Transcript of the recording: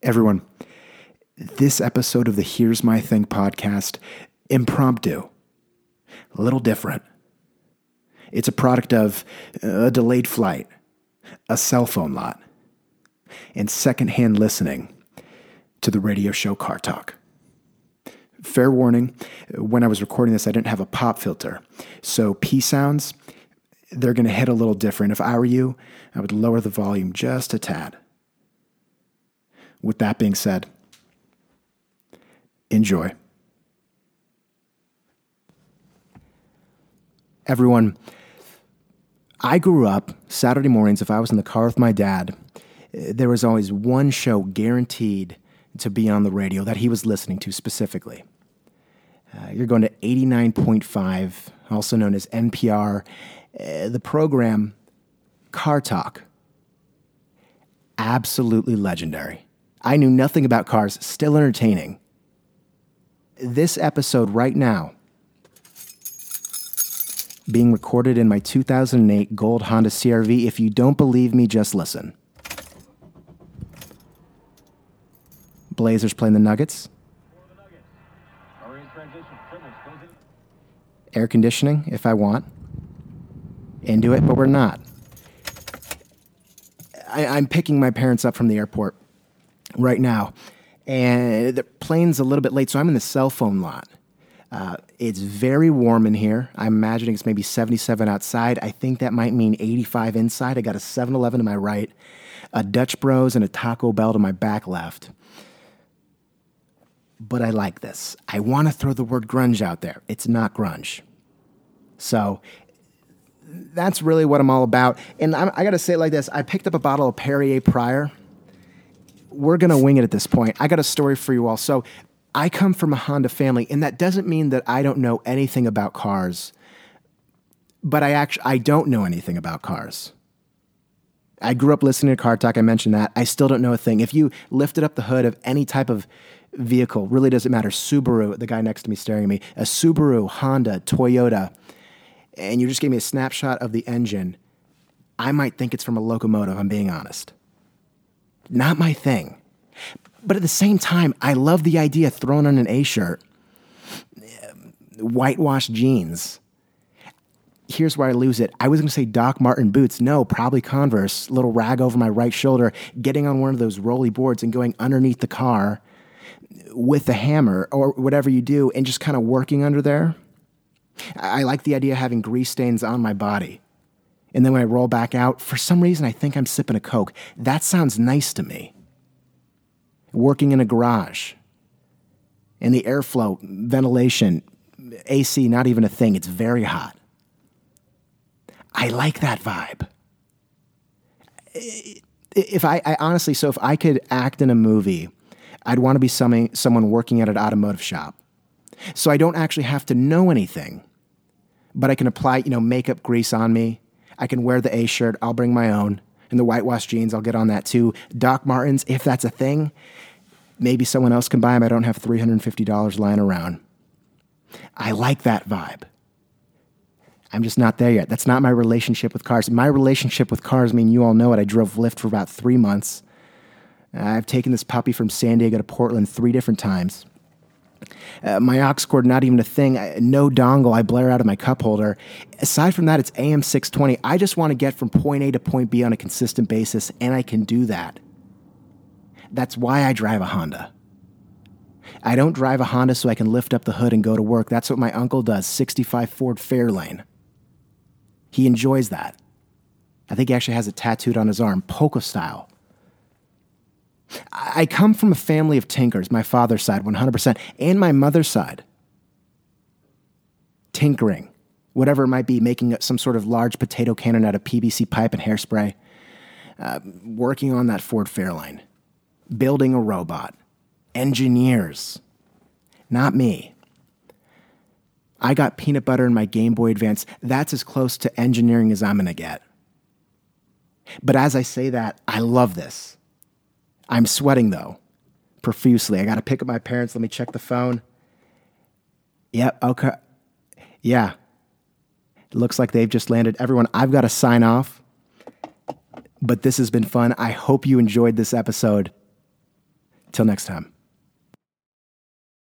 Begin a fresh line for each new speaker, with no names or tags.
Everyone, this episode of the Here's My Thing podcast, impromptu, a little different. It's a product of uh, a delayed flight, a cell phone lot, and secondhand listening to the radio show Car Talk. Fair warning, when I was recording this, I didn't have a pop filter. So P sounds, they're going to hit a little different. If I were you, I would lower the volume just a tad. With that being said, enjoy. Everyone, I grew up Saturday mornings, if I was in the car with my dad, there was always one show guaranteed to be on the radio that he was listening to specifically. Uh, you're going to 89.5, also known as NPR, uh, the program Car Talk. Absolutely legendary. I knew nothing about cars, still entertaining. This episode right now, being recorded in my 2008 gold Honda CRV. If you don't believe me, just listen. Blazers playing the Nuggets. Air conditioning, if I want. Into it, but we're not. I, I'm picking my parents up from the airport right now, and the plane's a little bit late, so I'm in the cell phone lot. Uh, it's very warm in here. I'm imagining it's maybe 77 outside. I think that might mean 85 inside. I got a 7 Eleven to my right, a Dutch Bros, and a Taco Bell to my back left. But I like this. I want to throw the word grunge out there. It's not grunge. So that's really what I'm all about. And I'm, i got to say it like this I picked up a bottle of Perrier prior. We're going to wing it at this point. I got a story for you all. So I come from a Honda family, and that doesn't mean that I don't know anything about cars. But I actually I don't know anything about cars. I grew up listening to Car Talk. I mentioned that. I still don't know a thing. If you lifted up the hood of any type of vehicle, really doesn't matter. Subaru, the guy next to me staring at me, a Subaru, Honda, Toyota, and you just gave me a snapshot of the engine, I might think it's from a locomotive, I'm being honest. Not my thing. But at the same time, I love the idea thrown on an A shirt, whitewashed jeans. Here's where I lose it. I was going to say Doc Martens boots. No, probably Converse, little rag over my right shoulder, getting on one of those rolly boards and going underneath the car with a hammer or whatever you do and just kind of working under there. I like the idea of having grease stains on my body. And then when I roll back out, for some reason, I think I'm sipping a Coke. That sounds nice to me. Working in a garage, and the airflow, ventilation, AC, not even a thing. It's very hot. I like that vibe. If I, I honestly, so if I could act in a movie, I'd want to be some, someone working at an automotive shop. So I don't actually have to know anything but I can apply, you know, makeup grease on me. I can wear the A shirt. I'll bring my own. And the whitewash jeans, I'll get on that too. Doc Martens, if that's a thing, maybe someone else can buy them. I don't have $350 lying around. I like that vibe. I'm just not there yet. That's not my relationship with cars. My relationship with cars, I mean, you all know it. I drove Lyft for about three months. I've taken this puppy from San Diego to Portland three different times. Uh, my aux cord, not even a thing. I, no dongle. I blare out of my cup holder. Aside from that, it's AM 620. I just want to get from point A to point B on a consistent basis, and I can do that. That's why I drive a Honda. I don't drive a Honda so I can lift up the hood and go to work. That's what my uncle does 65 Ford Fairlane. He enjoys that. I think he actually has it tattooed on his arm, polka style. I come from a family of tinkers, my father's side, 100%, and my mother's side. Tinkering, whatever it might be, making some sort of large potato cannon out of PVC pipe and hairspray, uh, working on that Ford Fairlane, building a robot, engineers. Not me. I got peanut butter in my Game Boy Advance. That's as close to engineering as I'm going to get. But as I say that, I love this. I'm sweating though, profusely. I got to pick up my parents. Let me check the phone. Yep. Okay. Yeah. It looks like they've just landed. Everyone, I've got to sign off. But this has been fun. I hope you enjoyed this episode. Till next time.